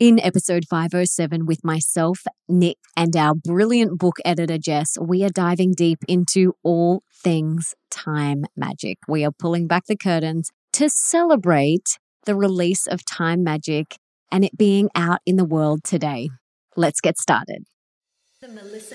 In episode 507, with myself, Nick, and our brilliant book editor, Jess, we are diving deep into all things time magic. We are pulling back the curtains to celebrate the release of Time Magic and it being out in the world today. Let's get started. The Melissa.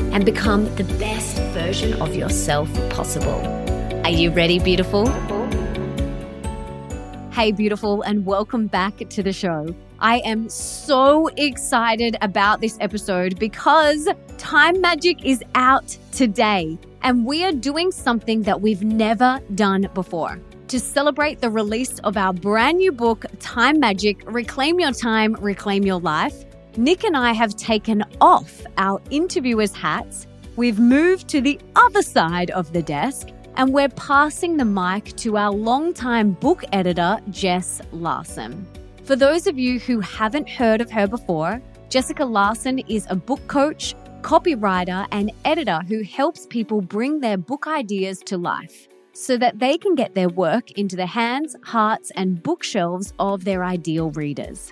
and become the best version of yourself possible. Are you ready, beautiful? Hey, beautiful, and welcome back to the show. I am so excited about this episode because Time Magic is out today, and we are doing something that we've never done before. To celebrate the release of our brand new book, Time Magic Reclaim Your Time, Reclaim Your Life, Nick and I have taken off our interviewer's hats. We've moved to the other side of the desk and we're passing the mic to our longtime book editor, Jess Larsen. For those of you who haven't heard of her before, Jessica Larsen is a book coach, copywriter, and editor who helps people bring their book ideas to life so that they can get their work into the hands, hearts, and bookshelves of their ideal readers.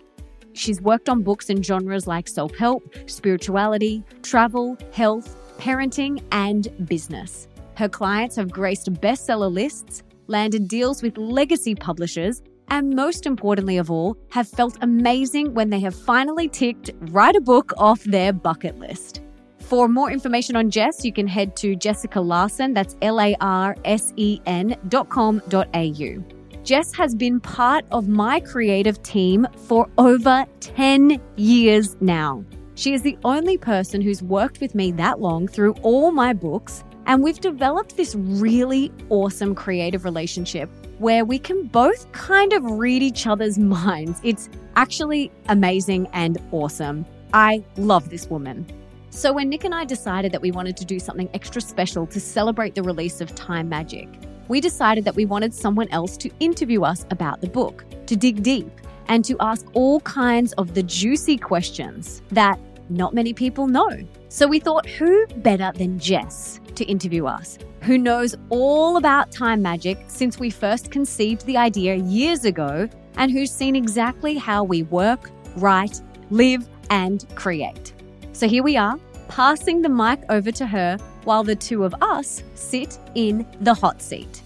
She's worked on books in genres like self help, spirituality, travel, health, parenting, and business. Her clients have graced bestseller lists, landed deals with legacy publishers, and most importantly of all, have felt amazing when they have finally ticked write a book off their bucket list. For more information on Jess, you can head to Jessica Larsen, that's L A R S E N dot com dot au. Jess has been part of my creative team for over 10 years now. She is the only person who's worked with me that long through all my books, and we've developed this really awesome creative relationship where we can both kind of read each other's minds. It's actually amazing and awesome. I love this woman. So, when Nick and I decided that we wanted to do something extra special to celebrate the release of Time Magic, we decided that we wanted someone else to interview us about the book, to dig deep, and to ask all kinds of the juicy questions that not many people know. So we thought, who better than Jess to interview us, who knows all about time magic since we first conceived the idea years ago, and who's seen exactly how we work, write, live, and create. So here we are, passing the mic over to her while the two of us sit in the hot seat.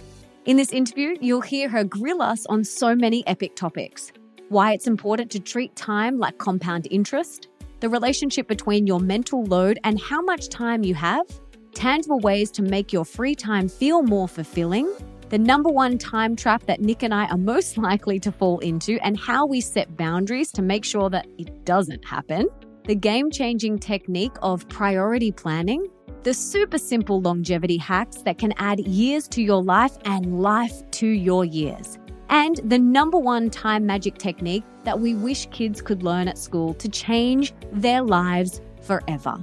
In this interview, you'll hear her grill us on so many epic topics why it's important to treat time like compound interest, the relationship between your mental load and how much time you have, tangible ways to make your free time feel more fulfilling, the number one time trap that Nick and I are most likely to fall into, and how we set boundaries to make sure that it doesn't happen, the game changing technique of priority planning, the super simple longevity hacks that can add years to your life and life to your years, and the number one time magic technique that we wish kids could learn at school to change their lives forever.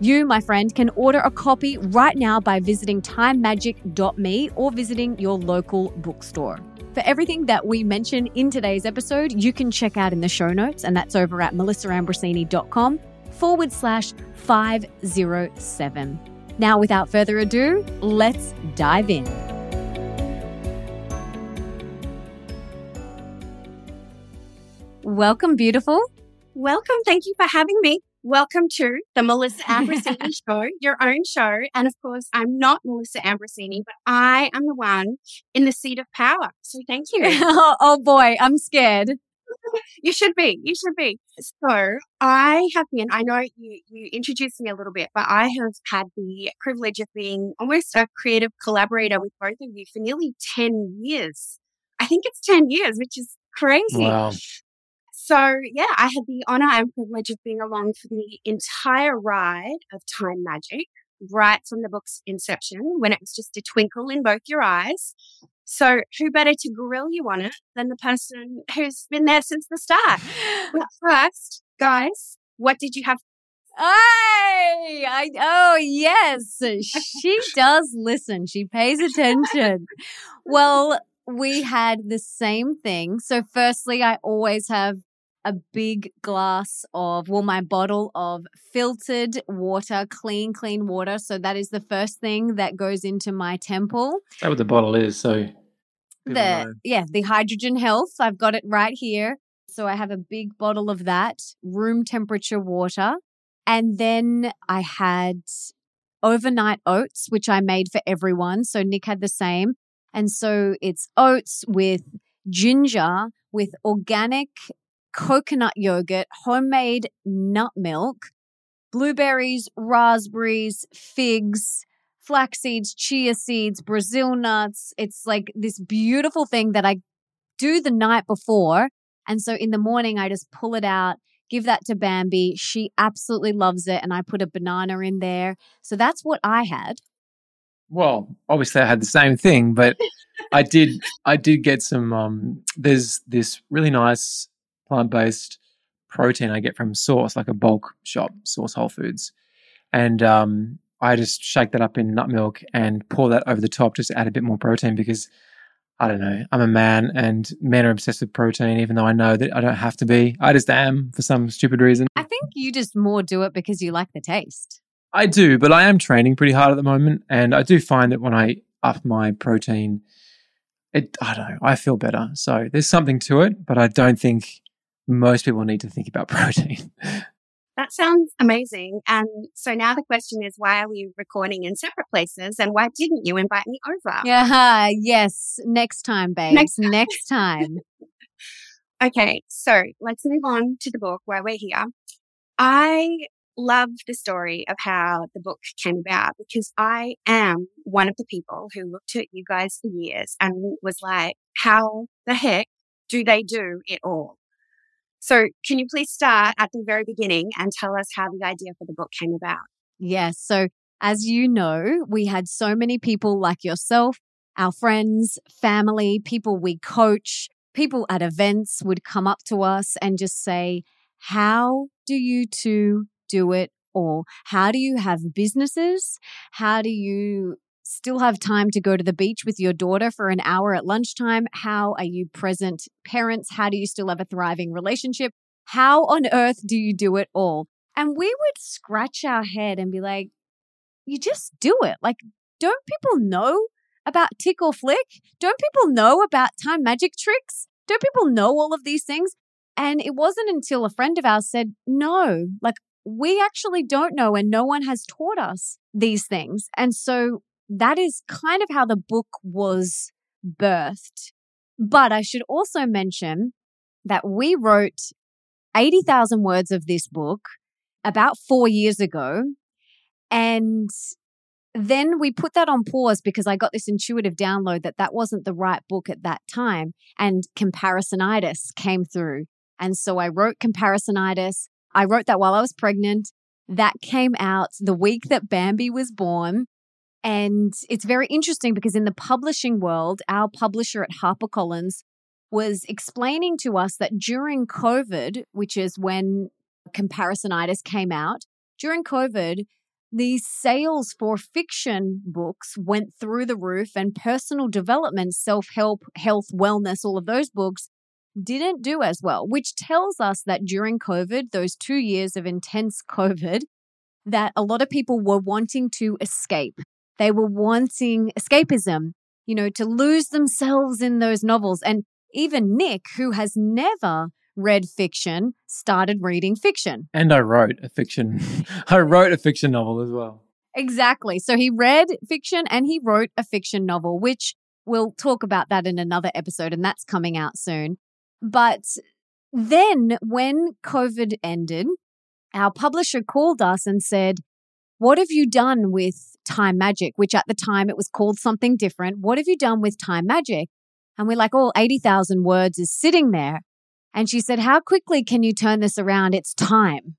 You, my friend, can order a copy right now by visiting timemagic.me or visiting your local bookstore. For everything that we mention in today's episode, you can check out in the show notes, and that's over at melissaambrosini.com forward slash 507. Now, without further ado, let's dive in. Welcome, beautiful. Welcome. Thank you for having me. Welcome to the Melissa Ambrosini Show, your own show. And of course, I'm not Melissa Ambrosini, but I am the one in the seat of power. So thank you. oh, oh boy, I'm scared. you should be. You should be. So I have been, I know you, you introduced me a little bit, but I have had the privilege of being almost a creative collaborator with both of you for nearly 10 years. I think it's 10 years, which is crazy. Wow. So, yeah, I had the honor and privilege of being along for the entire ride of Time Magic, right from the book's inception, when it was just a twinkle in both your eyes. So, who better to grill you on it than the person who's been there since the start? But first, guys, What did you have? Hey, I oh yes, she does listen. She pays attention. well, we had the same thing. So, firstly, I always have a big glass of, well, my bottle of filtered water, clean, clean water. So that is the first thing that goes into my temple. That's what the bottle is. So the yeah, the hydrogen health. I've got it right here. So I have a big bottle of that, room temperature water. And then I had overnight oats, which I made for everyone. So Nick had the same. And so it's oats with ginger, with organic coconut yogurt, homemade nut milk, blueberries, raspberries, figs, flax seeds, chia seeds, Brazil nuts. It's like this beautiful thing that I do the night before. And so in the morning, I just pull it out, give that to Bambi. She absolutely loves it. And I put a banana in there. So that's what I had. Well, obviously I had the same thing, but I did I did get some um there's this really nice plant based protein I get from Source, like a bulk shop, Source Whole Foods. And um, I just shake that up in nut milk and pour that over the top just to add a bit more protein because I don't know, I'm a man and men are obsessed with protein, even though I know that I don't have to be. I just am for some stupid reason. I think you just more do it because you like the taste. I do, but I am training pretty hard at the moment. And I do find that when I up my protein, it, I don't know, I feel better. So there's something to it, but I don't think most people need to think about protein. That sounds amazing. And so now the question is, why are we recording in separate places and why didn't you invite me over? Yeah, yes. Next time, babes. Next time. Next time. okay, so let's move on to the book while we're here. I love the story of how the book came about because I am one of the people who looked at you guys for years and was like, how the heck do they do it all? So, can you please start at the very beginning and tell us how the idea for the book came about? Yes. So, as you know, we had so many people like yourself, our friends, family, people we coach, people at events would come up to us and just say, How do you two do it all? How do you have businesses? How do you still have time to go to the beach with your daughter for an hour at lunchtime? How are you present parents? How do you still have a thriving relationship? How on earth do you do it all? And we would scratch our head and be like, you just do it. Like, don't people know about tick or flick? Don't people know about time magic tricks? Don't people know all of these things? And it wasn't until a friend of ours said, no, like we actually don't know and no one has taught us these things. And so that is kind of how the book was birthed. But I should also mention that we wrote 80,000 words of this book about four years ago. And then we put that on pause because I got this intuitive download that that wasn't the right book at that time. And comparisonitis came through. And so I wrote comparisonitis. I wrote that while I was pregnant. That came out the week that Bambi was born. And it's very interesting because in the publishing world, our publisher at HarperCollins was explaining to us that during COVID, which is when comparisonitis came out, during COVID, the sales for fiction books went through the roof and personal development, self help, health, wellness, all of those books didn't do as well, which tells us that during COVID, those two years of intense COVID, that a lot of people were wanting to escape. They were wanting escapism, you know, to lose themselves in those novels. And even Nick, who has never read fiction, started reading fiction. And I wrote a fiction. I wrote a fiction novel as well. Exactly. So he read fiction and he wrote a fiction novel, which we'll talk about that in another episode, and that's coming out soon. But then when COVID ended, our publisher called us and said, What have you done with Time Magic, which at the time it was called something different. What have you done with Time Magic? And we're like, oh, 80,000 words is sitting there. And she said, how quickly can you turn this around? It's time.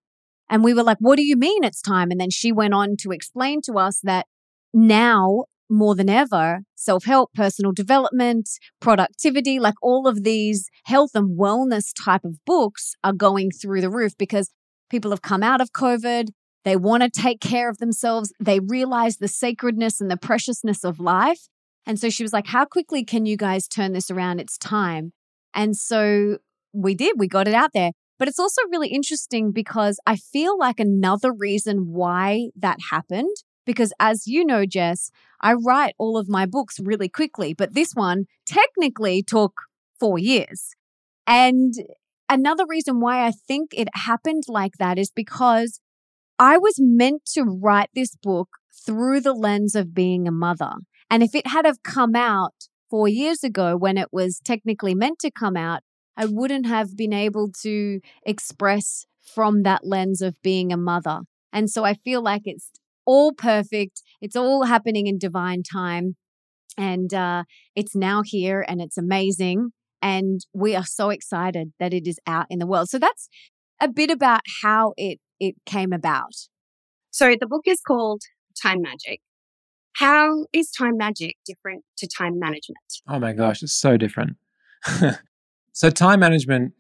And we were like, what do you mean it's time? And then she went on to explain to us that now more than ever, self help, personal development, productivity, like all of these health and wellness type of books are going through the roof because People have come out of COVID. They want to take care of themselves. They realize the sacredness and the preciousness of life. And so she was like, How quickly can you guys turn this around? It's time. And so we did, we got it out there. But it's also really interesting because I feel like another reason why that happened, because as you know, Jess, I write all of my books really quickly, but this one technically took four years. And another reason why I think it happened like that is because I was meant to write this book through the lens of being a mother. And if it had have come out four years ago when it was technically meant to come out, I wouldn't have been able to express from that lens of being a mother. And so I feel like it's all perfect. It's all happening in divine time. And uh, it's now here and it's amazing. And we are so excited that it is out in the world. So that's a bit about how it, it came about. So the book is called Time Magic. How is time magic different to time management? Oh my gosh, it's so different. so, time management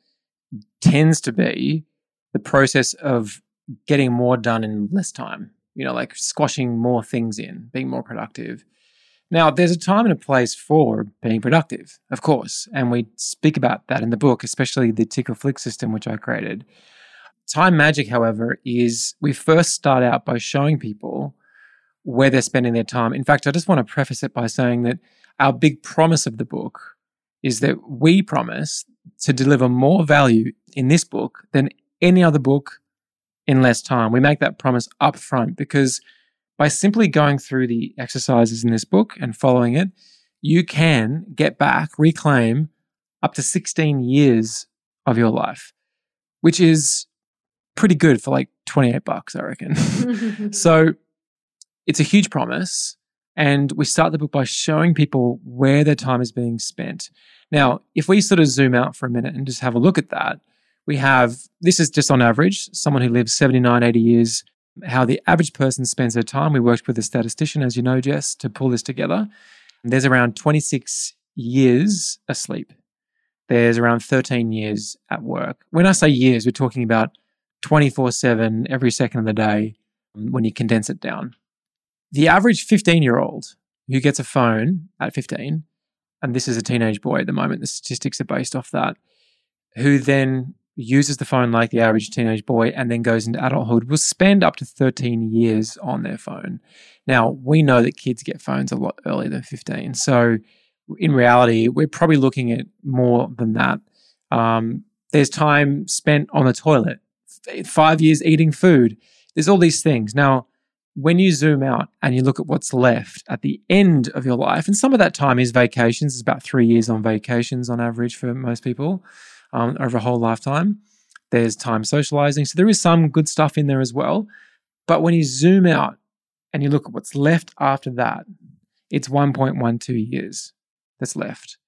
tends to be the process of getting more done in less time, you know, like squashing more things in, being more productive. Now, there's a time and a place for being productive, of course, and we speak about that in the book, especially the tick or flick system, which I created. Time magic, however, is we first start out by showing people where they're spending their time. In fact, I just want to preface it by saying that our big promise of the book is that we promise to deliver more value in this book than any other book in less time. We make that promise up front because by simply going through the exercises in this book and following it, you can get back, reclaim up to 16 years of your life, which is pretty good for like 28 bucks, I reckon. so it's a huge promise. And we start the book by showing people where their time is being spent. Now, if we sort of zoom out for a minute and just have a look at that, we have this is just on average someone who lives 79, 80 years how the average person spends their time. We worked with a statistician, as you know, Jess, to pull this together. And there's around 26 years asleep. There's around 13 years at work. When I say years, we're talking about 24 7 every second of the day when you condense it down. The average 15 year old who gets a phone at 15, and this is a teenage boy at the moment, the statistics are based off that, who then uses the phone like the average teenage boy and then goes into adulthood will spend up to 13 years on their phone. Now, we know that kids get phones a lot earlier than 15. So, in reality, we're probably looking at more than that. Um, there's time spent on the toilet, five years eating food. There's all these things. Now, when you zoom out and you look at what's left at the end of your life, and some of that time is vacations, it's about three years on vacations on average for most people um, over a whole lifetime. There's time socializing. So there is some good stuff in there as well. But when you zoom out and you look at what's left after that, it's 1.12 years that's left.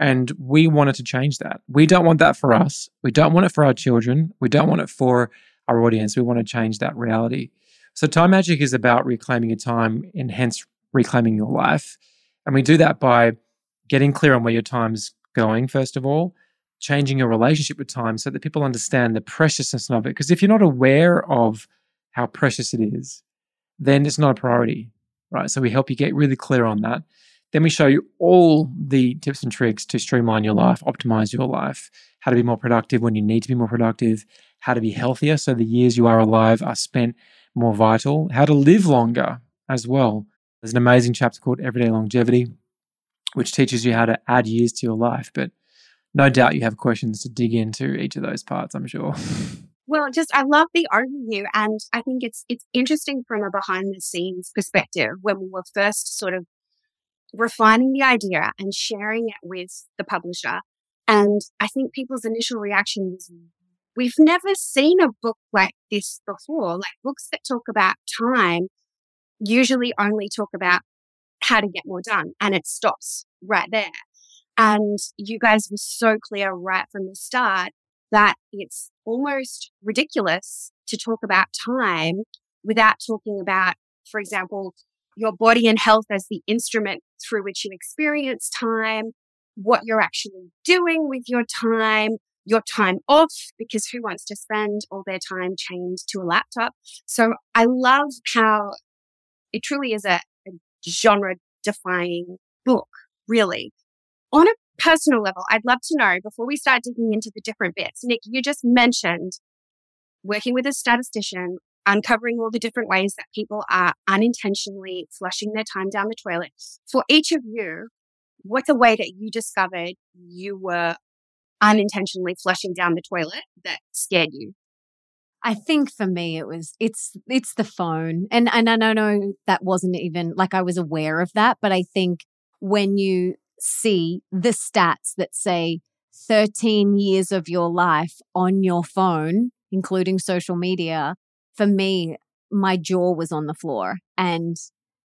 And we wanted to change that. We don't want that for us. We don't want it for our children. We don't want it for our audience. We want to change that reality. So, time magic is about reclaiming your time and hence reclaiming your life. And we do that by getting clear on where your time's going, first of all, changing your relationship with time so that people understand the preciousness of it. Because if you're not aware of how precious it is, then it's not a priority, right? So we help you get really clear on that. Then we show you all the tips and tricks to streamline your life, optimize your life, how to be more productive when you need to be more productive, how to be healthier so the years you are alive are spent more vital, how to live longer as well. There's an amazing chapter called Everyday Longevity, which teaches you how to add years to your life. But no doubt you have questions to dig into each of those parts, I'm sure. Well, just I love the overview and I think it's it's interesting from a behind the scenes perspective when we were first sort of refining the idea and sharing it with the publisher. And I think people's initial reaction was we've never seen a book like this before. Like books that talk about time usually only talk about how to get more done and it stops right there. And you guys were so clear right from the start that it's almost ridiculous to talk about time without talking about, for example, your body and health as the instrument through which you experience time, what you're actually doing with your time, your time off because who wants to spend all their time chained to a laptop? So I love how it truly is a, a genre defying book, really. On a personal level, I'd love to know before we start digging into the different bits, Nick, you just mentioned working with a statistician, uncovering all the different ways that people are unintentionally flushing their time down the toilet. For each of you, what's a way that you discovered you were unintentionally flushing down the toilet that scared you? I think for me it was it's it's the phone. And and I know that wasn't even like I was aware of that, but I think when you see the stats that say 13 years of your life on your phone, including social media, for me, my jaw was on the floor. And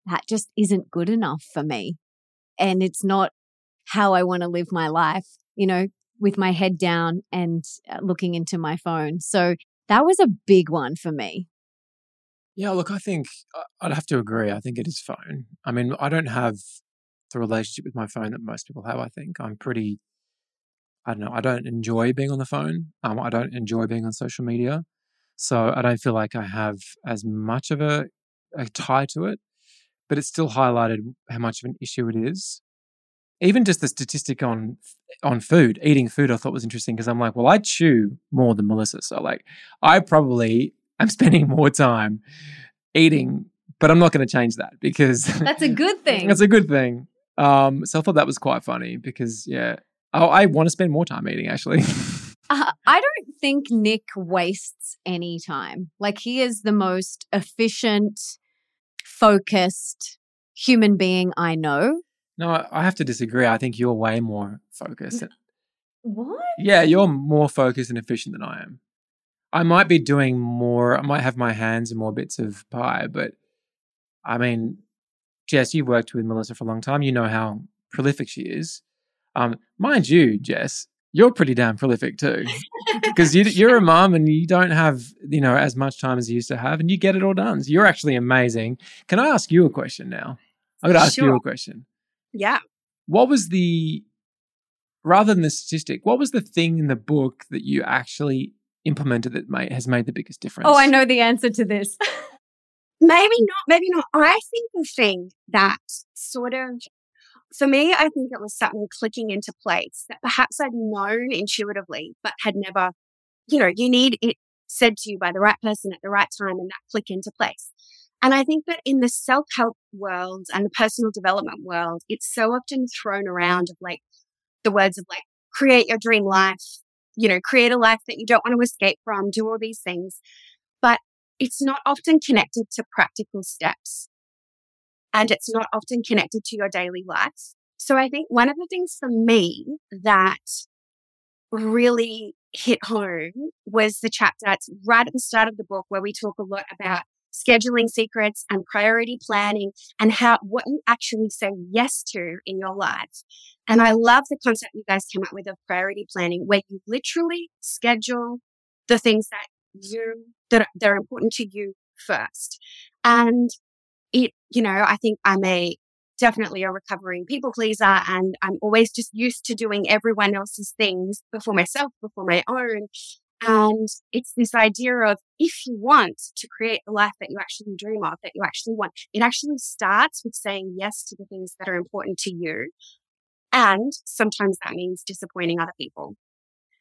that just isn't good enough for me. And it's not how I want to live my life, you know, with my head down and uh, looking into my phone. So that was a big one for me. Yeah, look, I think uh, I'd have to agree. I think it is phone. I mean, I don't have the relationship with my phone that most people have. I think I'm pretty. I don't know. I don't enjoy being on the phone. Um, I don't enjoy being on social media, so I don't feel like I have as much of a, a tie to it. But it's still highlighted how much of an issue it is. Even just the statistic on on food, eating food, I thought was interesting because I'm like, well, I chew more than Melissa, so like, I probably am spending more time eating but I'm not going to change that because that's a good thing. that's a good thing. Um, so I thought that was quite funny because, yeah, oh, I want to spend more time eating actually. uh, I don't think Nick wastes any time. Like, he is the most efficient, focused human being I know. No, I have to disagree. I think you're way more focused. What? Yeah, you're more focused and efficient than I am. I might be doing more, I might have my hands in more bits of pie, but I mean, Jess, you've worked with Melissa for a long time. You know how prolific she is. Um, mind you, Jess, you're pretty damn prolific too, because you, are a mom and you don't have you know as much time as you used to have, and you get it all done. So you're actually amazing. Can I ask you a question now? I'm going to ask sure. you a question. Yeah. What was the rather than the statistic? What was the thing in the book that you actually implemented that may, has made the biggest difference? Oh, I know the answer to this. maybe not, maybe not. I think the thing that sort of, for me, I think it was something clicking into place that perhaps I'd known intuitively, but had never, you know, you need it said to you by the right person at the right time and that click into place. And I think that in the self help world and the personal development world, it's so often thrown around of like the words of like, create your dream life, you know, create a life that you don't want to escape from, do all these things. But it's not often connected to practical steps and it's not often connected to your daily life. So I think one of the things for me that really hit home was the chapter that's right at the start of the book where we talk a lot about scheduling secrets and priority planning and how what you actually say yes to in your life. And I love the concept you guys came up with of priority planning where you literally schedule the things that you that are, important to you first. And it, you know, I think I'm a definitely a recovering people pleaser and I'm always just used to doing everyone else's things before myself, before my own. And it's this idea of if you want to create a life that you actually dream of, that you actually want, it actually starts with saying yes to the things that are important to you. And sometimes that means disappointing other people.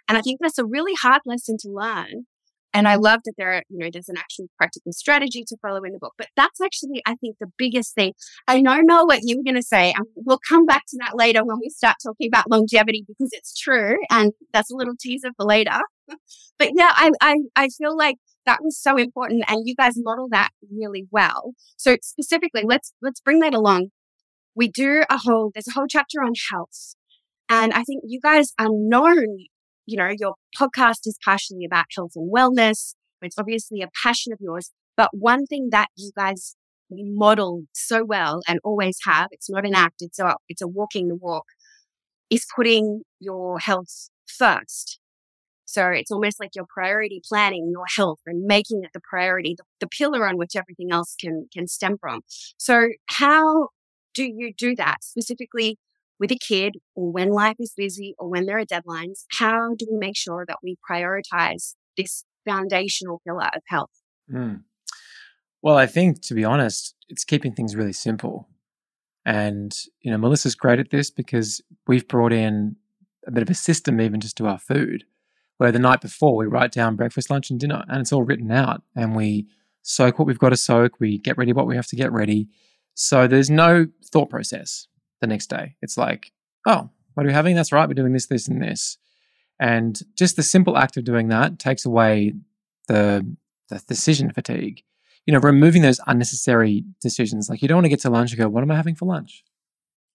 And I think that's a really hard lesson to learn and I love that there, are, you know, there's an actual practical strategy to follow in the book. But that's actually, I think, the biggest thing. I know, Mel, what you were going to say. Um, we'll come back to that later when we start talking about longevity because it's true. And that's a little teaser for later. but yeah, I, I, I feel like that was so important and you guys model that really well. So specifically, let's, let's bring that along. We do a whole, there's a whole chapter on health. And I think you guys are known you know, your podcast is partially about health and wellness. It's obviously a passion of yours. But one thing that you guys model so well and always have, it's not an act, it's a, it's a walking the walk, is putting your health first. So it's almost like you're priority planning your health and making it the priority, the, the pillar on which everything else can, can stem from. So how do you do that specifically with a kid or when life is busy or when there are deadlines, how do we make sure that we prioritize this foundational pillar of health? Mm. Well, I think to be honest, it's keeping things really simple. And, you know, Melissa's great at this because we've brought in a bit of a system even just to our food, where the night before we write down breakfast, lunch, and dinner, and it's all written out. And we soak what we've got to soak, we get ready what we have to get ready. So there's no thought process the next day. It's like, oh, what are we having? That's right, we're doing this, this, and this. And just the simple act of doing that takes away the, the decision fatigue. You know, removing those unnecessary decisions. Like you don't want to get to lunch and go, what am I having for lunch?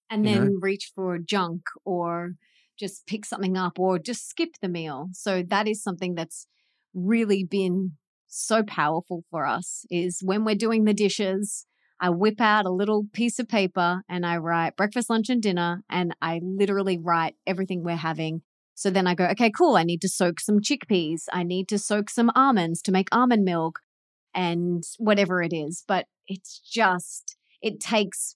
And you then know? reach for junk or just pick something up or just skip the meal. So that is something that's really been so powerful for us is when we're doing the dishes, I whip out a little piece of paper and I write breakfast, lunch, and dinner. And I literally write everything we're having. So then I go, okay, cool. I need to soak some chickpeas. I need to soak some almonds to make almond milk and whatever it is. But it's just, it takes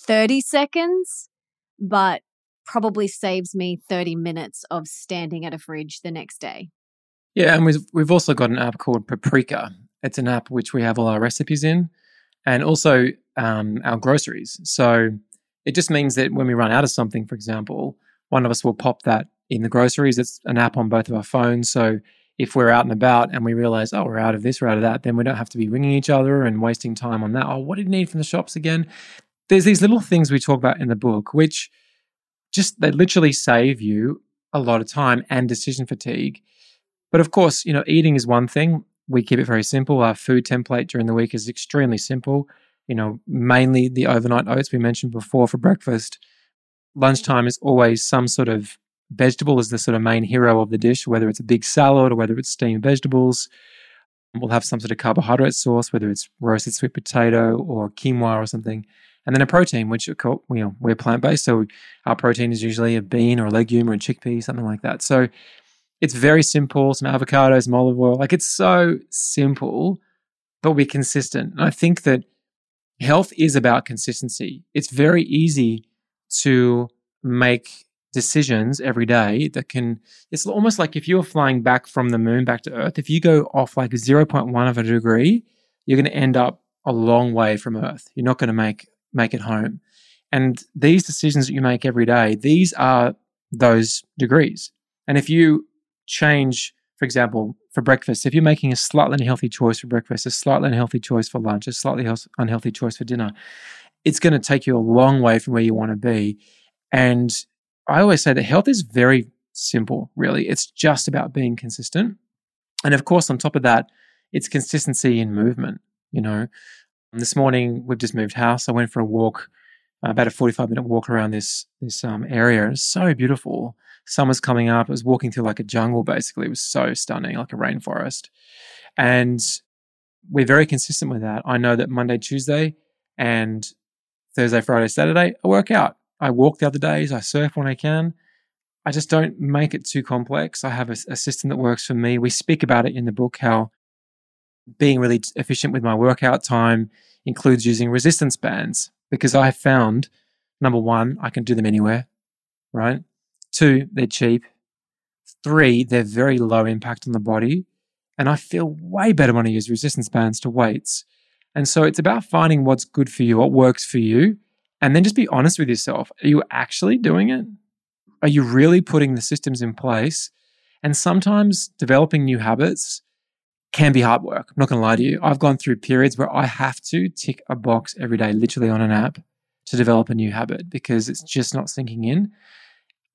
30 seconds, but probably saves me 30 minutes of standing at a fridge the next day. Yeah. And we've, we've also got an app called Paprika. It's an app which we have all our recipes in and also um, our groceries. So it just means that when we run out of something, for example, one of us will pop that in the groceries. It's an app on both of our phones. So if we're out and about and we realize, oh, we're out of this, we're out of that, then we don't have to be ringing each other and wasting time on that. Oh, what do you need from the shops again? There's these little things we talk about in the book, which just they literally save you a lot of time and decision fatigue. But of course, you know, eating is one thing we keep it very simple. Our food template during the week is extremely simple. You know, mainly the overnight oats we mentioned before for breakfast. Lunchtime is always some sort of vegetable is the sort of main hero of the dish, whether it's a big salad or whether it's steamed vegetables. We'll have some sort of carbohydrate source, whether it's roasted sweet potato or quinoa or something. And then a protein, which you know, we're plant based. So our protein is usually a bean or a legume or a chickpea, something like that. So it's very simple, some avocados, some olive oil. Like it's so simple, but we're consistent. And I think that health is about consistency. It's very easy to make decisions every day that can it's almost like if you were flying back from the moon back to earth if you go off like 0.1 of a degree you're going to end up a long way from earth you're not going to make make it home and these decisions that you make every day these are those degrees and if you change, for example, for breakfast, if you're making a slightly unhealthy choice for breakfast, a slightly unhealthy choice for lunch, a slightly unhealthy choice for dinner, it's going to take you a long way from where you want to be. And I always say that health is very simple, really. It's just about being consistent. And of course, on top of that, it's consistency in movement. You know, this morning we've just moved house. I went for a walk, about a 45 minute walk around this this um, area. It's so beautiful summer's coming up. It was walking through like a jungle, basically. It was so stunning, like a rainforest. And we're very consistent with that. I know that Monday, Tuesday, and Thursday, Friday, Saturday, I work out. I walk the other days, I surf when I can. I just don't make it too complex. I have a, a system that works for me. We speak about it in the book how being really efficient with my workout time includes using resistance bands because I have found number one, I can do them anywhere, right? Two, they're cheap. Three, they're very low impact on the body. And I feel way better when I use resistance bands to weights. And so it's about finding what's good for you, what works for you, and then just be honest with yourself. Are you actually doing it? Are you really putting the systems in place? And sometimes developing new habits can be hard work. I'm not going to lie to you. I've gone through periods where I have to tick a box every day, literally on an app, to develop a new habit because it's just not sinking in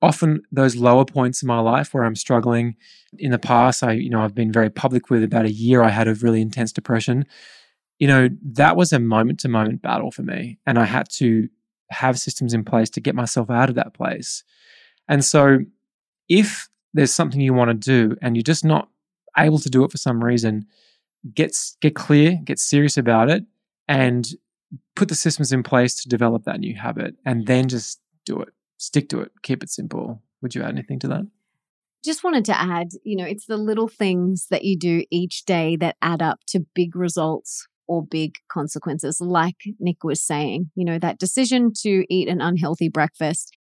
often those lower points in my life where I'm struggling in the past, I, you know, I've been very public with about a year I had a really intense depression. You know, that was a moment to moment battle for me. And I had to have systems in place to get myself out of that place. And so if there's something you want to do and you're just not able to do it for some reason, get get clear, get serious about it, and put the systems in place to develop that new habit and then just do it stick to it, keep it simple. Would you add anything to that? Just wanted to add, you know, it's the little things that you do each day that add up to big results or big consequences. Like Nick was saying, you know, that decision to eat an unhealthy breakfast,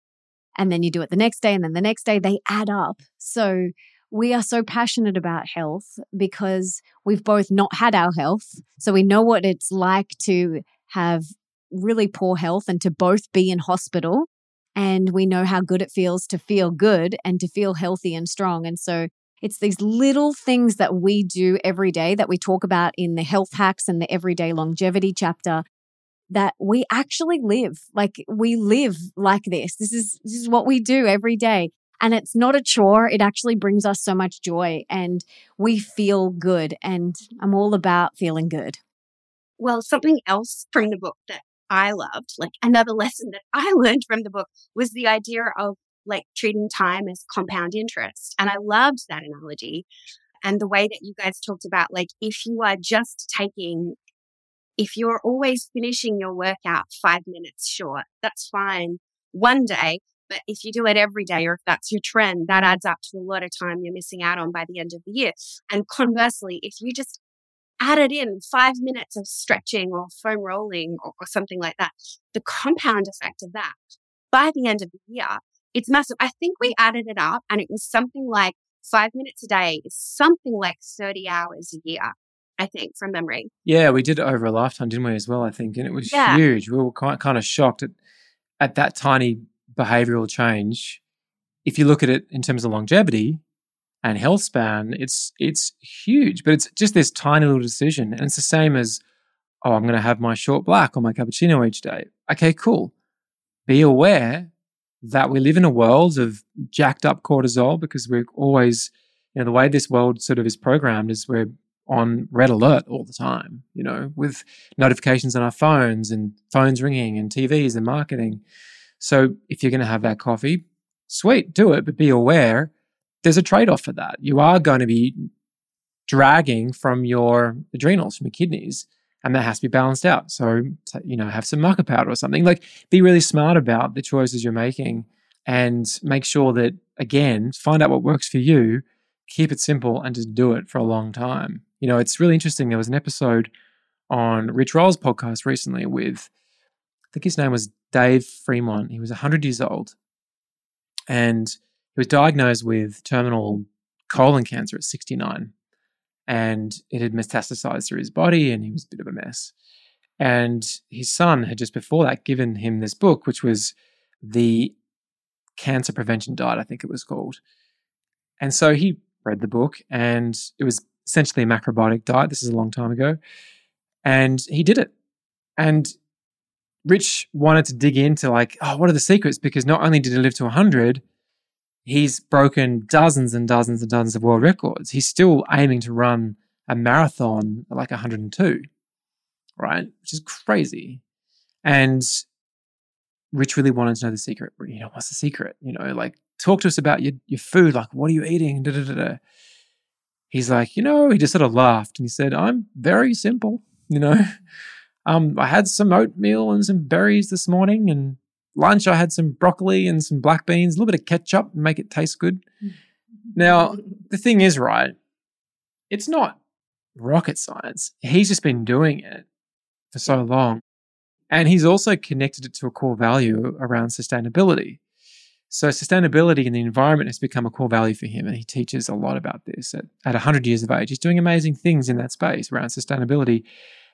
and then you do it the next day and then the next day, they add up. So we are so passionate about health because we've both not had our health. So we know what it's like to have really poor health and to both be in hospital. And we know how good it feels to feel good and to feel healthy and strong. And so it's these little things that we do every day that we talk about in the health hacks and the everyday longevity chapter that we actually live like we live like this this is this is what we do every day and it's not a chore it actually brings us so much joy and we feel good and i'm all about feeling good well something else from the book that i loved like another lesson that i learned from the book was the idea of like treating time as compound interest and i loved that analogy and the way that you guys talked about like if you are just taking if you're always finishing your workout five minutes short, that's fine one day. But if you do it every day, or if that's your trend, that adds up to a lot of time you're missing out on by the end of the year. And conversely, if you just added in five minutes of stretching or foam rolling or, or something like that, the compound effect of that by the end of the year, it's massive. I think we added it up and it was something like five minutes a day is something like 30 hours a year. I think, from memory. Yeah, we did it over a lifetime, didn't we, as well? I think. And it was yeah. huge. We were quite, kind of shocked at, at that tiny behavioral change. If you look at it in terms of longevity and health span, it's it's huge. But it's just this tiny little decision. And it's the same as, oh, I'm going to have my short black or my cappuccino each day. Okay, cool. Be aware that we live in a world of jacked up cortisol because we're always, you know, the way this world sort of is programmed is we're on red alert all the time, you know, with notifications on our phones and phones ringing and TVs and marketing. So if you're going to have that coffee, sweet, do it, but be aware there's a trade off for that. You are going to be dragging from your adrenals, from your kidneys, and that has to be balanced out. So, you know, have some maca powder or something. Like, be really smart about the choices you're making and make sure that, again, find out what works for you, keep it simple, and just do it for a long time. You know, it's really interesting. There was an episode on Rich Roll's podcast recently with, I think his name was Dave Fremont. He was 100 years old and he was diagnosed with terminal colon cancer at 69 and it had metastasized through his body and he was a bit of a mess. And his son had just before that given him this book, which was the Cancer Prevention Diet, I think it was called. And so he read the book and it was essentially a macrobiotic diet. This is a long time ago. And he did it. And Rich wanted to dig into like, oh, what are the secrets? Because not only did he live to 100, he's broken dozens and dozens and dozens of world records. He's still aiming to run a marathon like 102, right? Which is crazy. And Rich really wanted to know the secret. You know, what's the secret? You know, like talk to us about your, your food. Like, what are you eating? Da, da, da, da he's like, you know, he just sort of laughed and he said, I'm very simple, you know. Um, I had some oatmeal and some berries this morning, and lunch I had some broccoli and some black beans, a little bit of ketchup and make it taste good. Now, the thing is, right, it's not rocket science. He's just been doing it for so long. And he's also connected it to a core value around sustainability. So sustainability in the environment has become a core value for him, and he teaches a lot about this at, at 100 years of age. He's doing amazing things in that space around sustainability,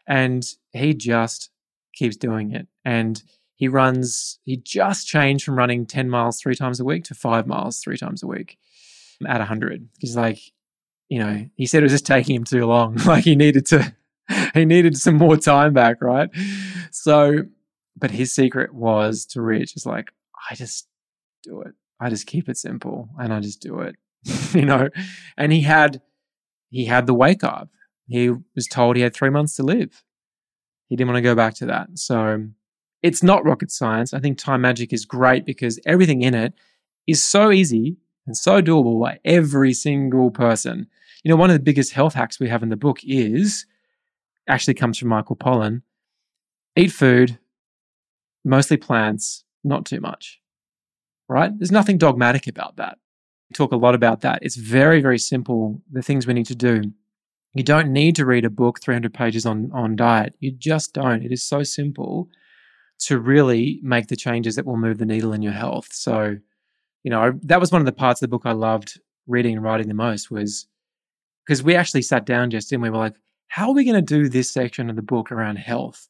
and he just keeps doing it. And he runs, he just changed from running 10 miles three times a week to five miles three times a week at 100. He's like, you know, he said it was just taking him too long. like he needed to, he needed some more time back, right? So, but his secret was to reach is like, I just do it. I just keep it simple and I just do it, you know. And he had he had the wake up. He was told he had three months to live. He didn't want to go back to that. So it's not rocket science. I think time magic is great because everything in it is so easy and so doable by every single person. You know, one of the biggest health hacks we have in the book is actually comes from Michael Pollan. Eat food, mostly plants, not too much right? There's nothing dogmatic about that. We talk a lot about that. It's very, very simple, the things we need to do. You don't need to read a book 300 pages on, on diet. You just don't. It is so simple to really make the changes that will move the needle in your health. So you know, I, that was one of the parts of the book I loved reading and writing the most was because we actually sat down just and we were like, how are we going to do this section of the book around health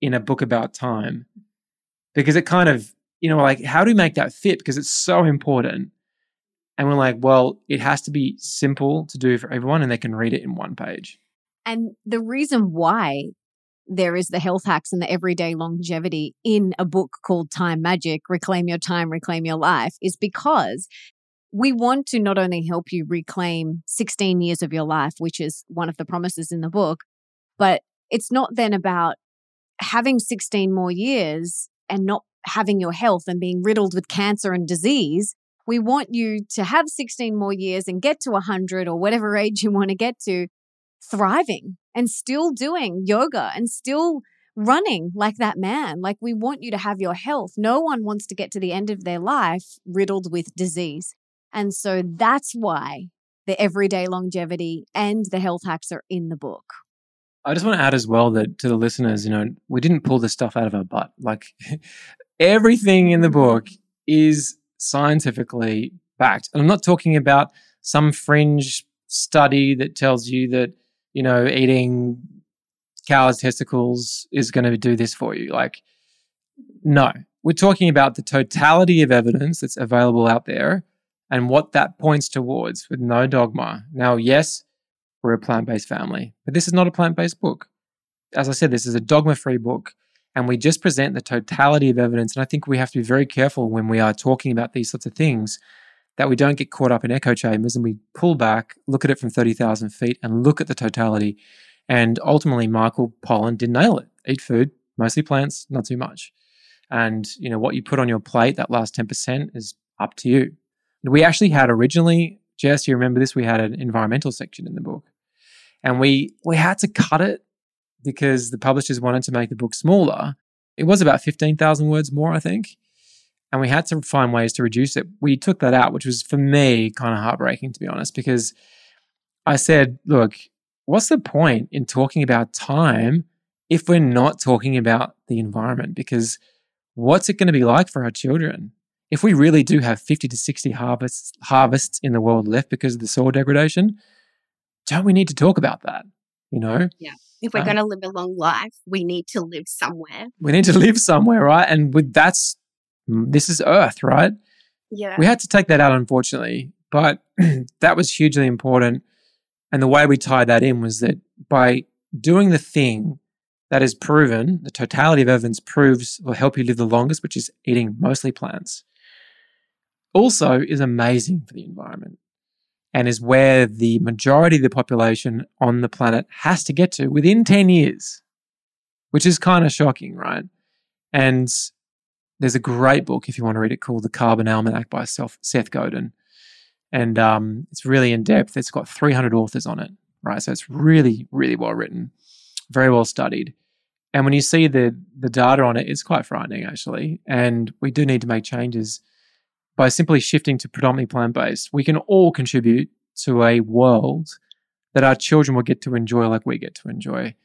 in a book about time? Because it kind of, you know, like, how do we make that fit? Because it's so important. And we're like, well, it has to be simple to do for everyone and they can read it in one page. And the reason why there is the health hacks and the everyday longevity in a book called Time Magic Reclaim Your Time, Reclaim Your Life is because we want to not only help you reclaim 16 years of your life, which is one of the promises in the book, but it's not then about having 16 more years and not having your health and being riddled with cancer and disease. We want you to have 16 more years and get to 100 or whatever age you want to get to thriving and still doing yoga and still running like that man. Like we want you to have your health. No one wants to get to the end of their life riddled with disease. And so that's why the everyday longevity and the health hacks are in the book. I just want to add as well that to the listeners, you know, we didn't pull this stuff out of our butt. Like everything in the mm-hmm. book is scientifically backed. And I'm not talking about some fringe study that tells you that you know, eating cow's testicles is going to do this for you. Like, no, we're talking about the totality of evidence that's available out there and what that points towards with no dogma. Now, yes, we're a plant based family, but this is not a plant based book. As I said, this is a dogma free book, and we just present the totality of evidence. And I think we have to be very careful when we are talking about these sorts of things that we don't get caught up in echo chambers and we pull back, look at it from 30,000 feet and look at the totality. And ultimately, Michael Pollan did nail it. Eat food, mostly plants, not too much. And, you know, what you put on your plate, that last 10% is up to you. We actually had originally, Jess, you remember this? We had an environmental section in the book. And we we had to cut it because the publishers wanted to make the book smaller. It was about 15,000 words more, I think and we had to find ways to reduce it. We took that out, which was for me kind of heartbreaking, to be honest, because I said, look, what's the point in talking about time if we're not talking about the environment? Because what's it going to be like for our children? If we really do have 50 to 60 harvests, harvests in the world left because of the soil degradation, don't we need to talk about that? You know? Yeah. If we're uh, going to live a long life, we need to live somewhere. We need to live somewhere, right? And with that's Mm, this is Earth, right? Yeah. We had to take that out, unfortunately, but that was hugely important. And the way we tied that in was that by doing the thing that is proven, the totality of evidence proves will help you live the longest, which is eating mostly plants, also is amazing for the environment and is where the majority of the population on the planet has to get to within 10 years, which is kind of shocking, right? And there's a great book if you want to read it called The Carbon Almanac by Seth Godin. And um, it's really in depth. It's got 300 authors on it, right? So it's really, really well written, very well studied. And when you see the the data on it, it's quite frightening actually. And we do need to make changes by simply shifting to predominantly plant based. We can all contribute to a world that our children will get to enjoy like we get to enjoy.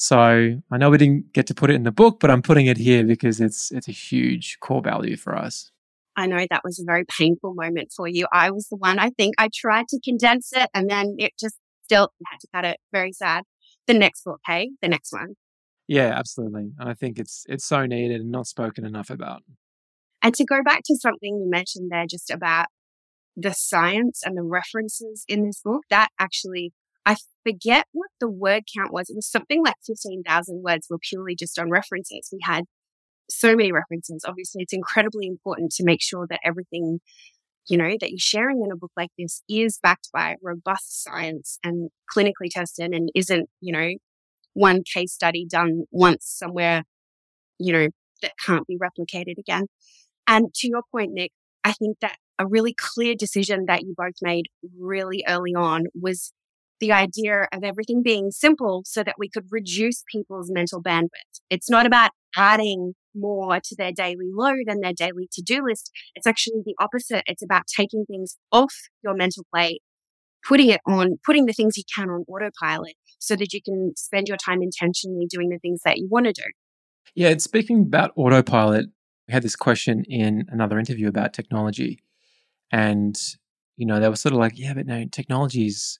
So I know we didn't get to put it in the book, but I'm putting it here because it's it's a huge core value for us. I know that was a very painful moment for you. I was the one, I think I tried to condense it and then it just still had to cut it. Very sad. The next book, hey, the next one. Yeah, absolutely. And I think it's it's so needed and not spoken enough about. And to go back to something you mentioned there just about the science and the references in this book, that actually I forget what the word count was. It was something like 15,000 words were purely just on references. We had so many references. Obviously, it's incredibly important to make sure that everything, you know, that you're sharing in a book like this is backed by robust science and clinically tested and isn't, you know, one case study done once somewhere, you know, that can't be replicated again. And to your point, Nick, I think that a really clear decision that you both made really early on was the idea of everything being simple so that we could reduce people's mental bandwidth. It's not about adding more to their daily load and their daily to do list. It's actually the opposite. It's about taking things off your mental plate, putting it on, putting the things you can on autopilot so that you can spend your time intentionally doing the things that you want to do. Yeah, And speaking about autopilot, we had this question in another interview about technology. And, you know, they were sort of like, yeah, but no, technology is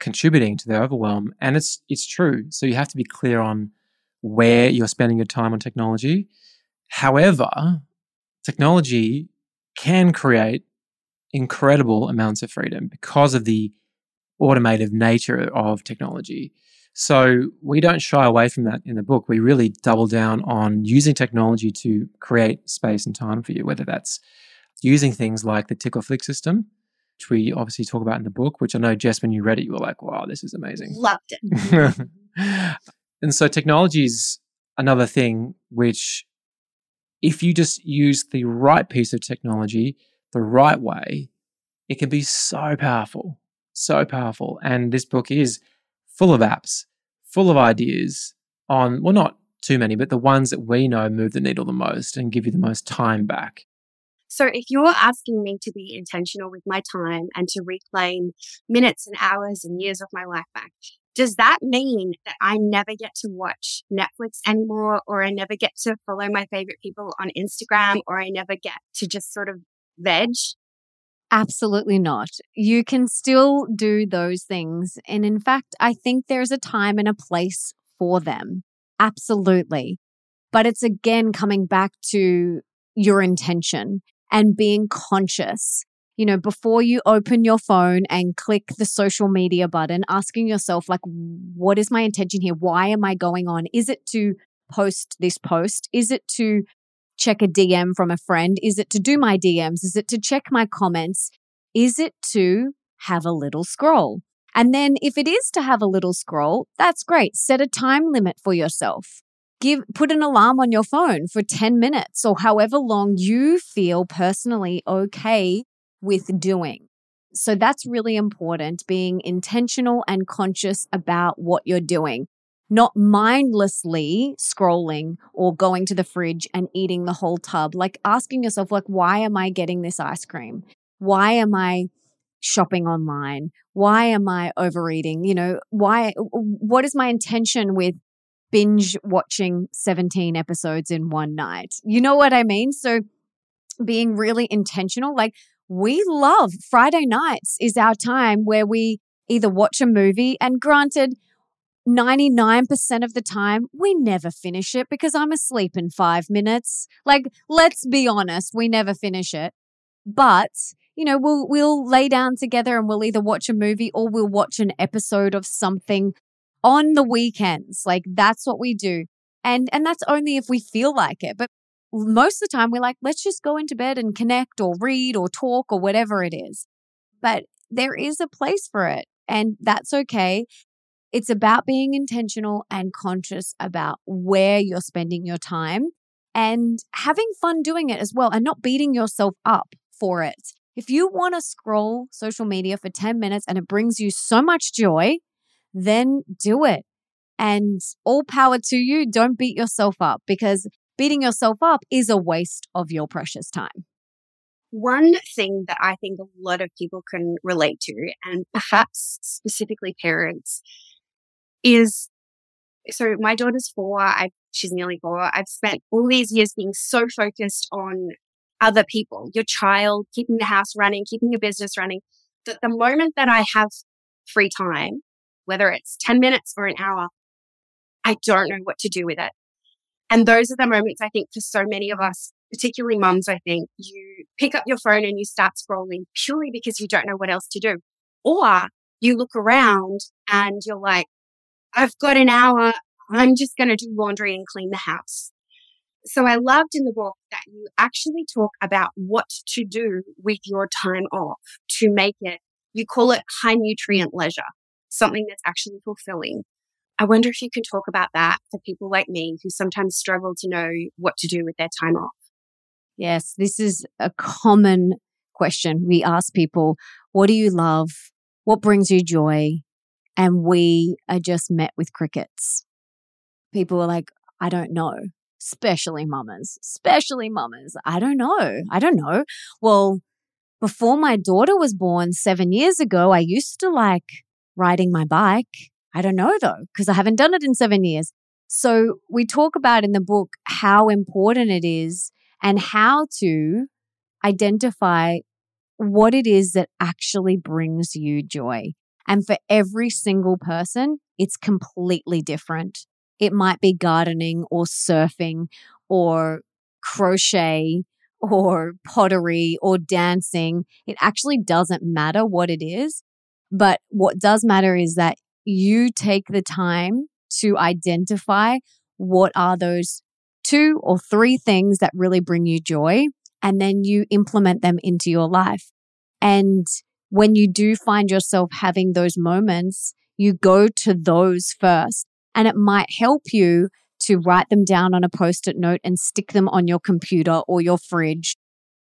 contributing to the overwhelm. And it's it's true. So you have to be clear on where you're spending your time on technology. However, technology can create incredible amounts of freedom because of the automated nature of technology. So we don't shy away from that in the book. We really double down on using technology to create space and time for you, whether that's using things like the tick or flick system, which we obviously talk about in the book, which I know, Jess, when you read it, you were like, wow, this is amazing. Loved it. and so technology is another thing which, if you just use the right piece of technology the right way, it can be so powerful, so powerful. And this book is full of apps, full of ideas on, well, not too many, but the ones that we know move the needle the most and give you the most time back. So if you're asking me to be intentional with my time and to reclaim minutes and hours and years of my life back, does that mean that I never get to watch Netflix anymore or I never get to follow my favorite people on Instagram or I never get to just sort of veg? Absolutely not. You can still do those things. And in fact, I think there's a time and a place for them. Absolutely. But it's again coming back to your intention and being conscious. You know, before you open your phone and click the social media button, asking yourself, like, what is my intention here? Why am I going on? Is it to post this post? Is it to check a DM from a friend? Is it to do my DMs? Is it to check my comments? Is it to have a little scroll? And then if it is to have a little scroll, that's great. Set a time limit for yourself. Give put an alarm on your phone for 10 minutes or however long you feel personally okay with doing. So that's really important being intentional and conscious about what you're doing not mindlessly scrolling or going to the fridge and eating the whole tub like asking yourself like why am i getting this ice cream? Why am i shopping online? Why am i overeating? You know why what is my intention with binge watching 17 episodes in one night you know what i mean so being really intentional like we love friday nights is our time where we either watch a movie and granted 99% of the time, we never finish it because I'm asleep in five minutes. Like, let's be honest, we never finish it. But, you know, we'll, we'll lay down together and we'll either watch a movie or we'll watch an episode of something on the weekends. Like, that's what we do. And, and that's only if we feel like it. But most of the time, we're like, let's just go into bed and connect or read or talk or whatever it is. But there is a place for it. And that's okay. It's about being intentional and conscious about where you're spending your time and having fun doing it as well and not beating yourself up for it. If you want to scroll social media for 10 minutes and it brings you so much joy, then do it. And all power to you. Don't beat yourself up because beating yourself up is a waste of your precious time. One thing that I think a lot of people can relate to, and perhaps specifically parents, is so my daughter's four. I she's nearly four. I've spent all these years being so focused on other people, your child, keeping the house running, keeping your business running, that the moment that I have free time, whether it's 10 minutes or an hour, I don't know what to do with it. And those are the moments I think for so many of us, particularly mums, I think you pick up your phone and you start scrolling purely because you don't know what else to do. Or you look around and you're like, I've got an hour. I'm just going to do laundry and clean the house. So I loved in the book that you actually talk about what to do with your time off to make it, you call it high nutrient leisure, something that's actually fulfilling. I wonder if you can talk about that for people like me who sometimes struggle to know what to do with their time off. Yes, this is a common question. We ask people, what do you love? What brings you joy? and we are just met with crickets. People are like, I don't know, especially mamas, especially mamas. I don't know. I don't know. Well, before my daughter was born seven years ago, I used to like riding my bike. I don't know though, because I haven't done it in seven years. So we talk about in the book how important it is and how to identify what it is that actually brings you joy. And for every single person, it's completely different. It might be gardening or surfing or crochet or pottery or dancing. It actually doesn't matter what it is. But what does matter is that you take the time to identify what are those two or three things that really bring you joy, and then you implement them into your life. And when you do find yourself having those moments, you go to those first. And it might help you to write them down on a post it note and stick them on your computer or your fridge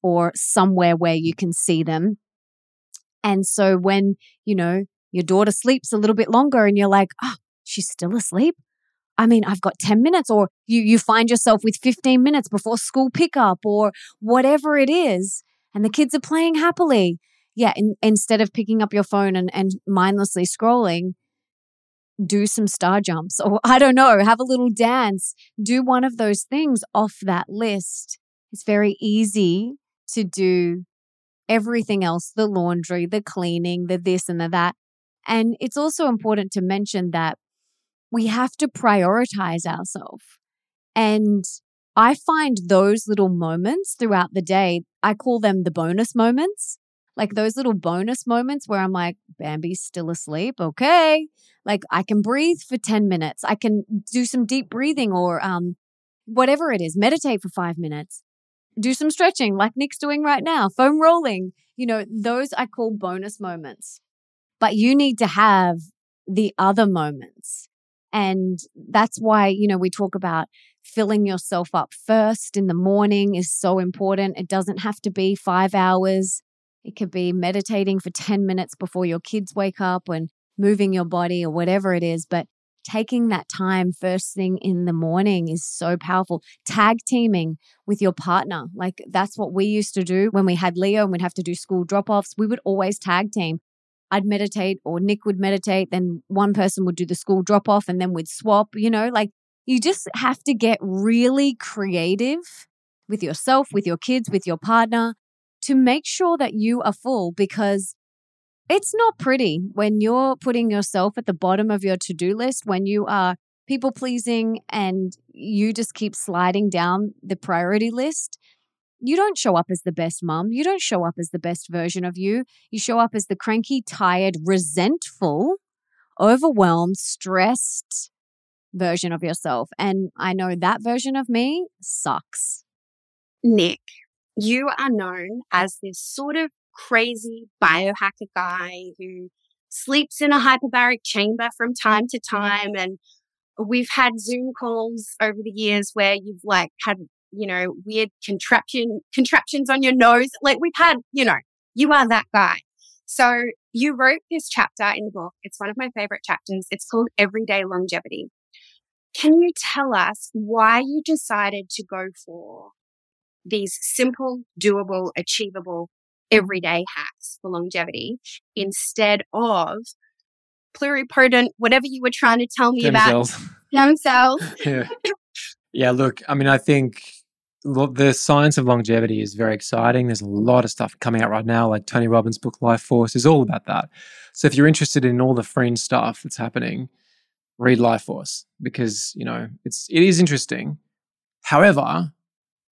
or somewhere where you can see them. And so when, you know, your daughter sleeps a little bit longer and you're like, oh, she's still asleep. I mean, I've got 10 minutes, or you, you find yourself with 15 minutes before school pickup, or whatever it is, and the kids are playing happily. Yeah, in, instead of picking up your phone and, and mindlessly scrolling, do some star jumps, or I don't know, have a little dance, do one of those things off that list. It's very easy to do everything else the laundry, the cleaning, the this and the that. And it's also important to mention that we have to prioritize ourselves. And I find those little moments throughout the day, I call them the bonus moments. Like those little bonus moments where I'm like, Bambi's still asleep. Okay. Like I can breathe for 10 minutes. I can do some deep breathing or um, whatever it is, meditate for five minutes, do some stretching like Nick's doing right now, foam rolling. You know, those I call bonus moments. But you need to have the other moments and that's why, you know, we talk about filling yourself up first in the morning is so important. It doesn't have to be five hours. It could be meditating for 10 minutes before your kids wake up and moving your body or whatever it is. But taking that time first thing in the morning is so powerful. Tag teaming with your partner. Like that's what we used to do when we had Leo and we'd have to do school drop offs. We would always tag team. I'd meditate or Nick would meditate, then one person would do the school drop off and then we'd swap, you know, like you just have to get really creative with yourself, with your kids, with your partner to make sure that you are full because it's not pretty when you're putting yourself at the bottom of your to do list, when you are people pleasing and you just keep sliding down the priority list you don't show up as the best mom. You don't show up as the best version of you. You show up as the cranky, tired, resentful, overwhelmed, stressed version of yourself. And I know that version of me sucks. Nick, you are known as this sort of crazy biohacker guy who sleeps in a hyperbaric chamber from time to time. And we've had Zoom calls over the years where you've like had you know, weird contraption, contraptions on your nose. Like we've had, you know, you are that guy. So you wrote this chapter in the book. It's one of my favorite chapters. It's called Everyday Longevity. Can you tell us why you decided to go for these simple, doable, achievable, everyday hacks for longevity instead of pluripotent, whatever you were trying to tell me about stem cells? yeah. yeah, look, I mean, I think the science of longevity is very exciting. There's a lot of stuff coming out right now, like Tony Robbins' book Life Force is all about that. So if you're interested in all the fringe stuff that's happening, read Life Force because you know it's it is interesting. However,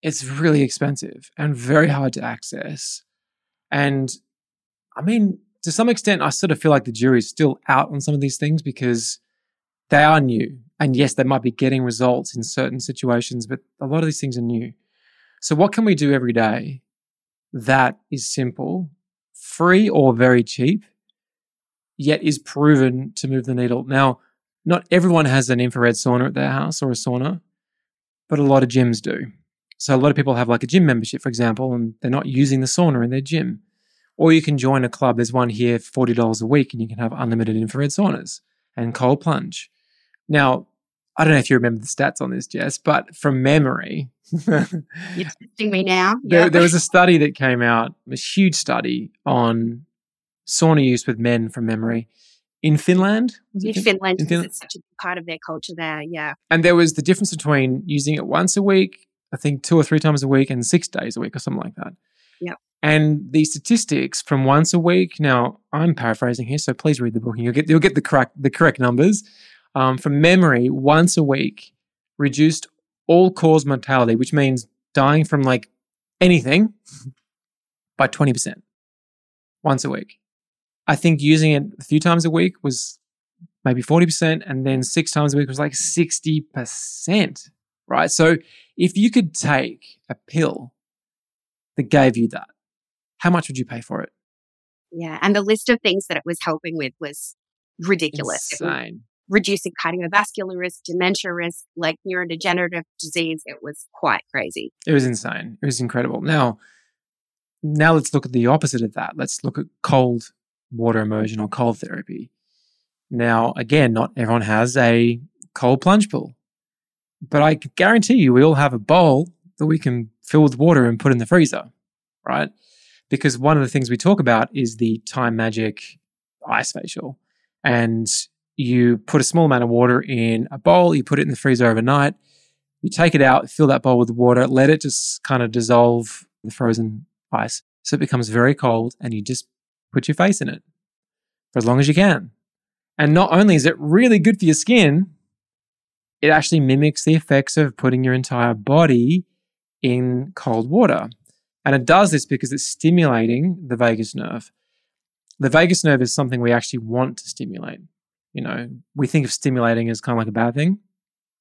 it's really expensive and very hard to access. And I mean, to some extent, I sort of feel like the jury is still out on some of these things because they are new. And yes, they might be getting results in certain situations, but a lot of these things are new. So, what can we do every day that is simple, free, or very cheap, yet is proven to move the needle? Now, not everyone has an infrared sauna at their house or a sauna, but a lot of gyms do. So, a lot of people have like a gym membership, for example, and they're not using the sauna in their gym. Or you can join a club. There's one here, $40 a week, and you can have unlimited infrared saunas and cold plunge. Now, I don't know if you remember the stats on this, Jess, but from memory, you're testing me now. There, there, was a study that came out, a huge study on sauna use with men from memory in Finland. in Finland, in Finland, it's such a part of their culture there. Yeah, and there was the difference between using it once a week, I think two or three times a week, and six days a week, or something like that. Yeah, And the statistics from once a week. Now, I'm paraphrasing here, so please read the book and you'll get you'll get the correct the correct numbers. Um, from memory, once a week reduced all cause mortality, which means dying from like anything, by twenty percent once a week. I think using it a few times a week was maybe 40%, and then six times a week was like 60%, right? So if you could take a pill that gave you that, how much would you pay for it? Yeah. And the list of things that it was helping with was ridiculous. Insane. Reducing cardiovascular risk, dementia risk, like neurodegenerative disease. It was quite crazy. It was insane. It was incredible. Now, now let's look at the opposite of that. Let's look at cold water immersion or cold therapy. Now, again, not everyone has a cold plunge pool, but I guarantee you we all have a bowl that we can fill with water and put in the freezer, right? Because one of the things we talk about is the time magic ice facial. And you put a small amount of water in a bowl, you put it in the freezer overnight, you take it out, fill that bowl with water, let it just kind of dissolve the frozen ice. So it becomes very cold and you just put your face in it for as long as you can. And not only is it really good for your skin, it actually mimics the effects of putting your entire body in cold water. And it does this because it's stimulating the vagus nerve. The vagus nerve is something we actually want to stimulate. You know, we think of stimulating as kind of like a bad thing.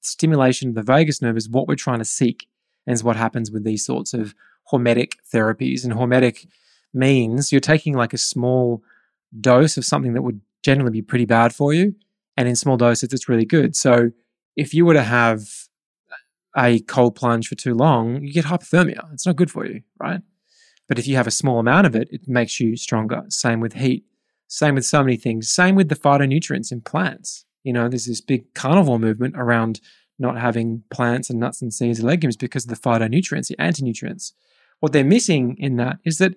Stimulation of the vagus nerve is what we're trying to seek, and is what happens with these sorts of hormetic therapies. And hormetic means you're taking like a small dose of something that would generally be pretty bad for you. And in small doses, it's really good. So if you were to have a cold plunge for too long, you get hypothermia. It's not good for you, right? But if you have a small amount of it, it makes you stronger. Same with heat. Same with so many things. Same with the phytonutrients in plants. You know, there's this big carnivore movement around not having plants and nuts and seeds and legumes because of the phytonutrients, the anti-nutrients. What they're missing in that is that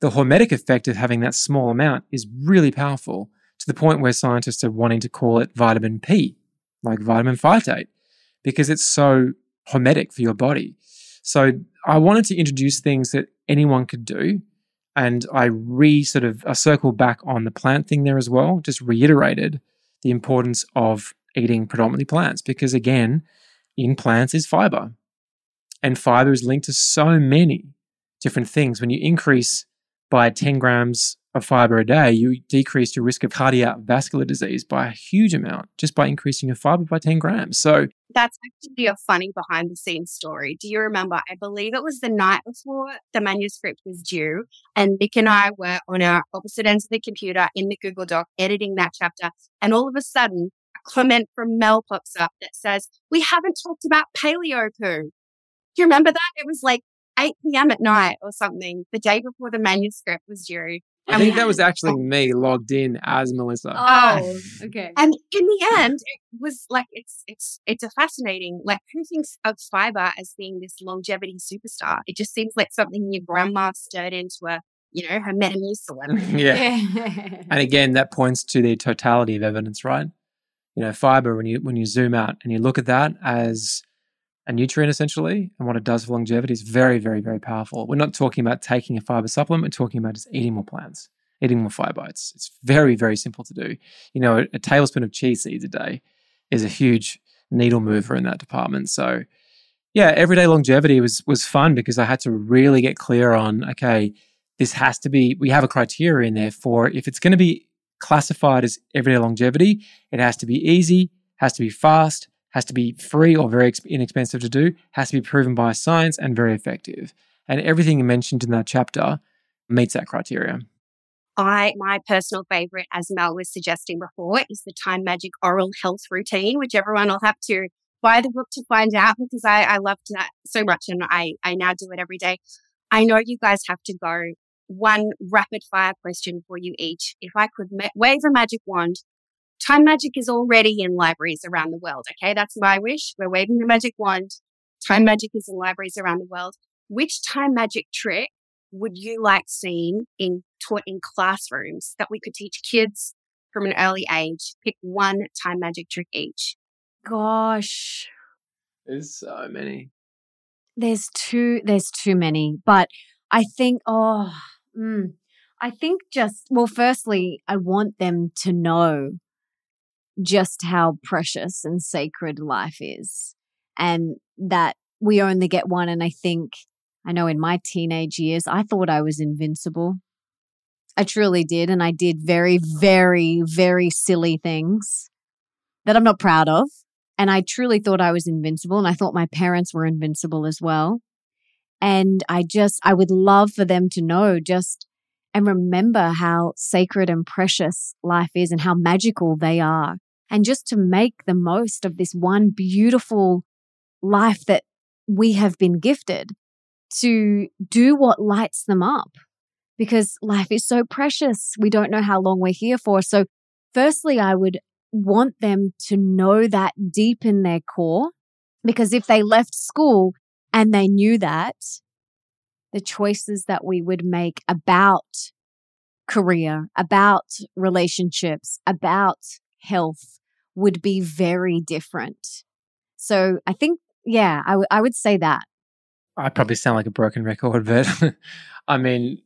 the hormetic effect of having that small amount is really powerful to the point where scientists are wanting to call it vitamin P, like vitamin phytate, because it's so hormetic for your body. So I wanted to introduce things that anyone could do. And I re sort of I circle back on the plant thing there as well, just reiterated the importance of eating predominantly plants because again, in plants is fiber. And fiber is linked to so many different things. When you increase by 10 grams of fiber a day, you decrease your risk of cardiovascular disease by a huge amount just by increasing your fiber by 10 grams. So that's actually a funny behind the scenes story. Do you remember? I believe it was the night before the manuscript was due, and Nick and I were on our opposite ends of the computer in the Google Doc editing that chapter. And all of a sudden, a comment from Mel pops up that says, We haven't talked about paleo poo. Do you remember that? It was like 8 p.m. at night or something, the day before the manuscript was due. I think that was actually oh. me logged in as Melissa. Oh, ah. okay. And in the end, it was like it's it's it's a fascinating. Like who thinks of fiber as being this longevity superstar? It just seems like something your grandma stirred into a you know her Metamucil. yeah. and again, that points to the totality of evidence, right? You know, fiber when you when you zoom out and you look at that as a nutrient essentially and what it does for longevity is very, very, very powerful. We're not talking about taking a fiber supplement, we're talking about just eating more plants, eating more fiber. It's, it's very, very simple to do. You know, a, a tablespoon of chia seeds a day is a huge needle mover in that department. So, yeah, everyday longevity was was fun because I had to really get clear on okay, this has to be. We have a criteria in there for if it's going to be classified as everyday longevity, it has to be easy, has to be fast, has to be free or very inexpensive to do, has to be proven by science and very effective. And everything mentioned in that chapter meets that criteria. I my personal favorite, as Mel was suggesting before, is the Time Magic Oral Health Routine, which everyone will have to buy the book to find out because I, I loved that so much and I, I now do it every day. I know you guys have to go. One rapid fire question for you each. If I could ma- wave a magic wand Time Magic is already in libraries around the world. Okay. That's my wish. We're waving the magic wand. Time Magic is in libraries around the world. Which time magic trick would you like seen in taught in classrooms that we could teach kids from an early age? Pick one time magic trick each. Gosh. There's so many. There's too there's too many. But I think, oh, mm, I think just, well, firstly, I want them to know just how precious and sacred life is and that we only get one. And I think, I know in my teenage years, I thought I was invincible. I truly did. And I did very, very, very silly things that I'm not proud of. And I truly thought I was invincible. And I thought my parents were invincible as well. And I just, I would love for them to know just and remember how sacred and precious life is and how magical they are. And just to make the most of this one beautiful life that we have been gifted to do what lights them up because life is so precious. We don't know how long we're here for. So, firstly, I would want them to know that deep in their core because if they left school and they knew that, the choices that we would make about career, about relationships, about health would be very different. So I think, yeah, I, w- I would say that. I probably sound like a broken record, but I mean,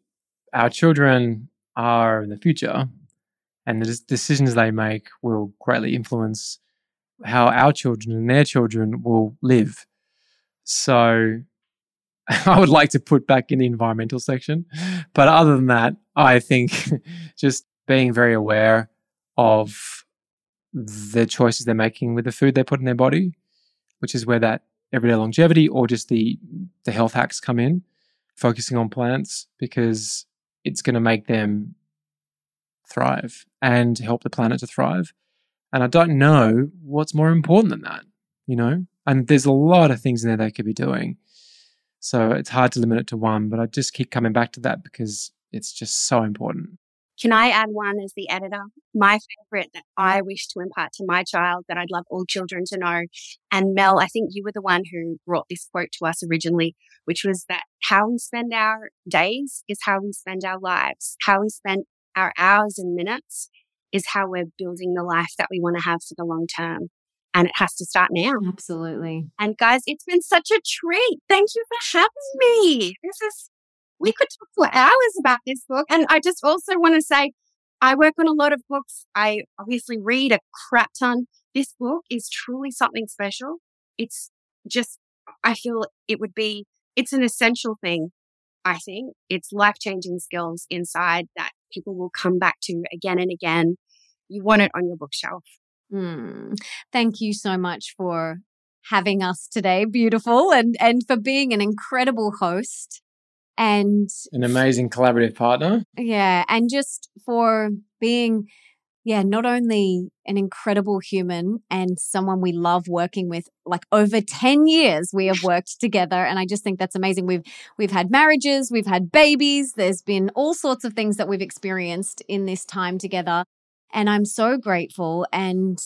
our children are in the future, and the decisions they make will greatly influence how our children and their children will live. So I would like to put back in the environmental section. But other than that, I think just being very aware of the choices they're making with the food they put in their body, which is where that everyday longevity or just the the health hacks come in, focusing on plants because it's going to make them thrive and help the planet to thrive. And I don't know what's more important than that, you know? And there's a lot of things in there they could be doing. So it's hard to limit it to one, but I just keep coming back to that because it's just so important. Can I add one as the editor? My favorite that I wish to impart to my child that I'd love all children to know. And Mel, I think you were the one who brought this quote to us originally, which was that how we spend our days is how we spend our lives. How we spend our hours and minutes is how we're building the life that we want to have for the long term and it has to start now. Absolutely. And guys, it's been such a treat. Thank you for having me. This is, we could talk for hours about this book. And I just also want to say, I work on a lot of books. I obviously read a crap ton. This book is truly something special. It's just, I feel it would be, it's an essential thing. I think it's life changing skills inside that people will come back to again and again. You want it on your bookshelf. Mm. Thank you so much for having us today, beautiful, and and for being an incredible host and an amazing collaborative partner. Yeah, and just for being yeah, not only an incredible human and someone we love working with, like over 10 years we have worked together. And I just think that's amazing. We've, we've had marriages, we've had babies. There's been all sorts of things that we've experienced in this time together. And I'm so grateful. And,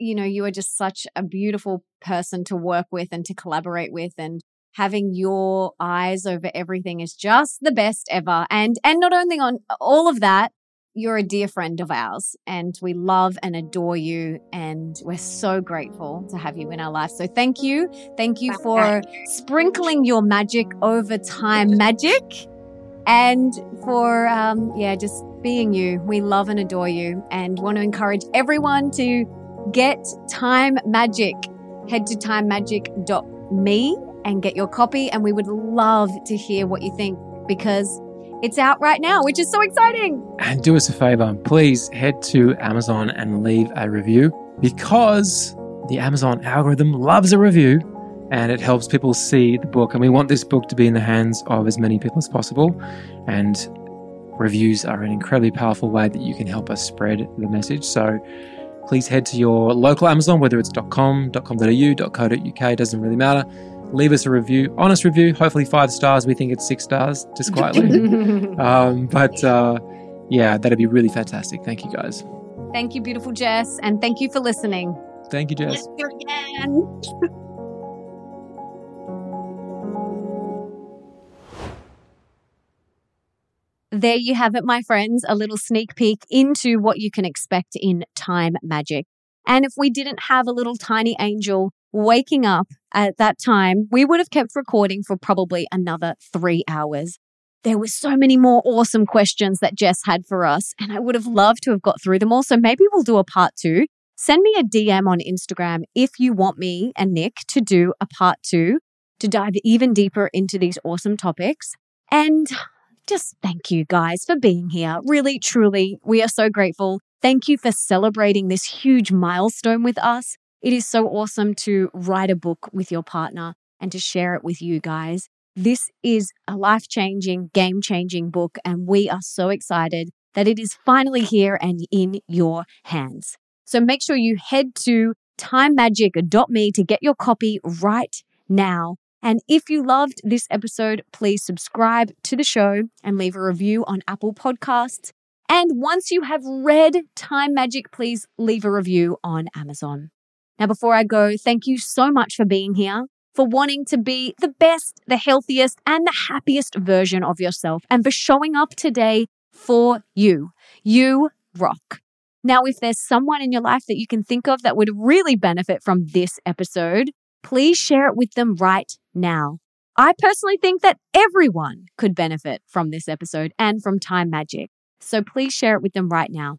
you know, you are just such a beautiful person to work with and to collaborate with. And having your eyes over everything is just the best ever. And, and not only on all of that, you're a dear friend of ours and we love and adore you and we're so grateful to have you in our life. So thank you. Thank you for sprinkling your magic over time magic and for um, yeah just being you we love and adore you and want to encourage everyone to get time magic head to timemagic.me and get your copy and we would love to hear what you think because it's out right now which is so exciting and do us a favor please head to amazon and leave a review because the amazon algorithm loves a review and it helps people see the book. And we want this book to be in the hands of as many people as possible. And reviews are an incredibly powerful way that you can help us spread the message. So please head to your local Amazon, whether it's .com, .com.au, .co.uk, doesn't really matter. Leave us a review, honest review, hopefully five stars. We think it's six stars, just quietly. um, but uh, yeah, that'd be really fantastic. Thank you guys. Thank you, beautiful Jess, and thank you for listening. Thank you, Jess. Thank you again. There you have it, my friends, a little sneak peek into what you can expect in Time Magic. And if we didn't have a little tiny angel waking up at that time, we would have kept recording for probably another three hours. There were so many more awesome questions that Jess had for us, and I would have loved to have got through them all. So maybe we'll do a part two. Send me a DM on Instagram if you want me and Nick to do a part two to dive even deeper into these awesome topics. And just thank you guys for being here. Really, truly, we are so grateful. Thank you for celebrating this huge milestone with us. It is so awesome to write a book with your partner and to share it with you guys. This is a life changing, game changing book, and we are so excited that it is finally here and in your hands. So make sure you head to timemagic.me to get your copy right now. And if you loved this episode, please subscribe to the show and leave a review on Apple Podcasts. And once you have read Time Magic, please leave a review on Amazon. Now, before I go, thank you so much for being here for wanting to be the best, the healthiest, and the happiest version of yourself, and for showing up today for you. You rock. Now, if there's someone in your life that you can think of that would really benefit from this episode, please share it with them right now. I personally think that everyone could benefit from this episode and from Time Magic. So please share it with them right now.